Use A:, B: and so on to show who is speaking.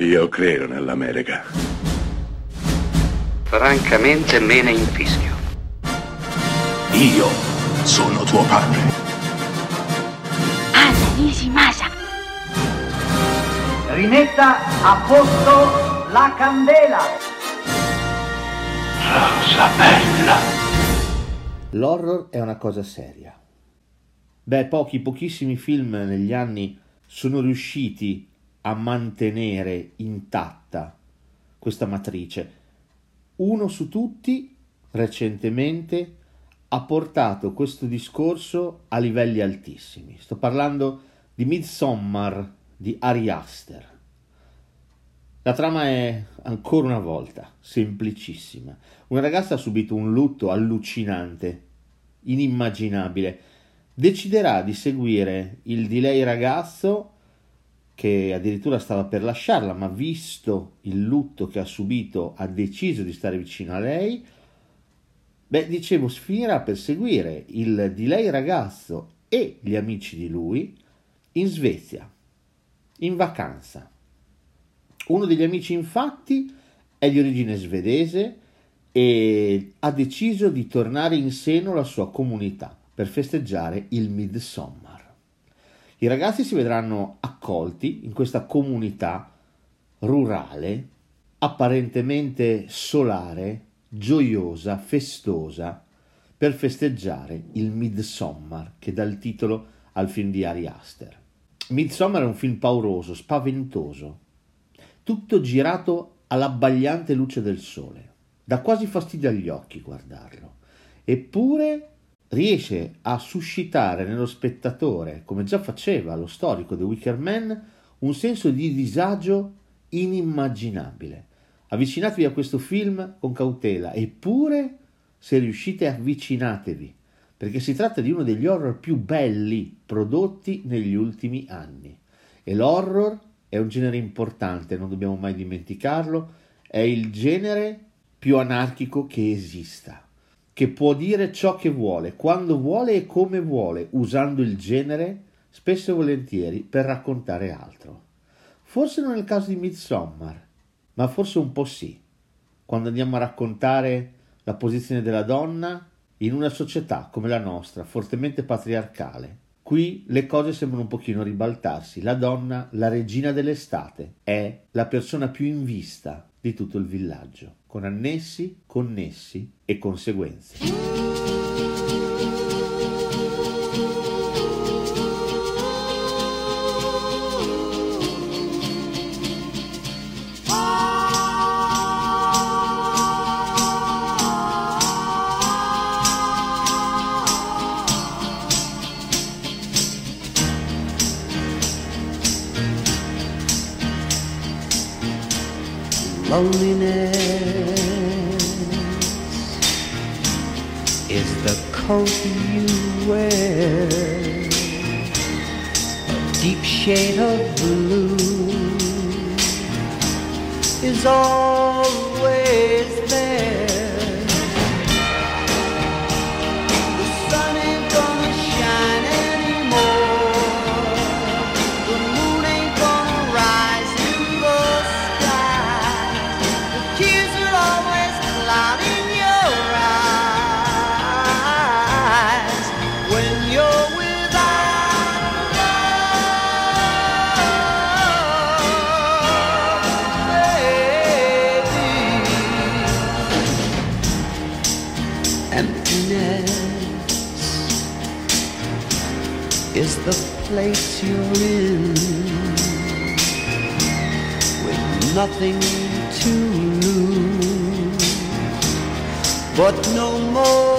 A: Io credo nell'America.
B: Francamente me ne infischio.
C: Io sono tuo padre.
D: Anna Nishimasa.
E: Rimetta a posto la candela.
C: Rosa bella.
F: L'horror è una cosa seria. Beh, pochi, pochissimi film negli anni sono riusciti a mantenere intatta questa matrice. Uno su tutti, recentemente, ha portato questo discorso a livelli altissimi. Sto parlando di Midsommar di Ari Aster. La trama è ancora una volta semplicissima. Una ragazza ha subito un lutto allucinante, inimmaginabile. Deciderà di seguire il di lei ragazzo che addirittura stava per lasciarla, ma visto il lutto che ha subito, ha deciso di stare vicino a lei. Beh, dicevo, finirà per seguire il di lei ragazzo e gli amici di lui in Svezia, in vacanza. Uno degli amici, infatti, è di origine svedese e ha deciso di tornare in seno alla sua comunità per festeggiare il Midsommar. I ragazzi si vedranno accolti in questa comunità rurale, apparentemente solare, gioiosa, festosa, per festeggiare il Midsommar che dà il titolo al film di Ari Aster. Midsommar è un film pauroso, spaventoso, tutto girato all'abbagliante luce del sole. Dà quasi fastidio agli occhi guardarlo. Eppure riesce a suscitare nello spettatore, come già faceva lo storico The Wicker Man, un senso di disagio inimmaginabile. Avvicinatevi a questo film con cautela, eppure se riuscite avvicinatevi, perché si tratta di uno degli horror più belli prodotti negli ultimi anni. E l'horror è un genere importante, non dobbiamo mai dimenticarlo, è il genere più anarchico che esista che può dire ciò che vuole, quando vuole e come vuole, usando il genere spesso e volentieri per raccontare altro. Forse non è il caso di Midsommar, ma forse un po' sì, quando andiamo a raccontare la posizione della donna in una società come la nostra, fortemente patriarcale. Qui le cose sembrano un pochino ribaltarsi. La donna, la regina dell'estate, è la persona più in vista di tutto il villaggio, con annessi, connessi e conseguenze.
G: Loneliness is the coat you wear, a deep shade of blue is always is the place you're in with nothing to lose but no more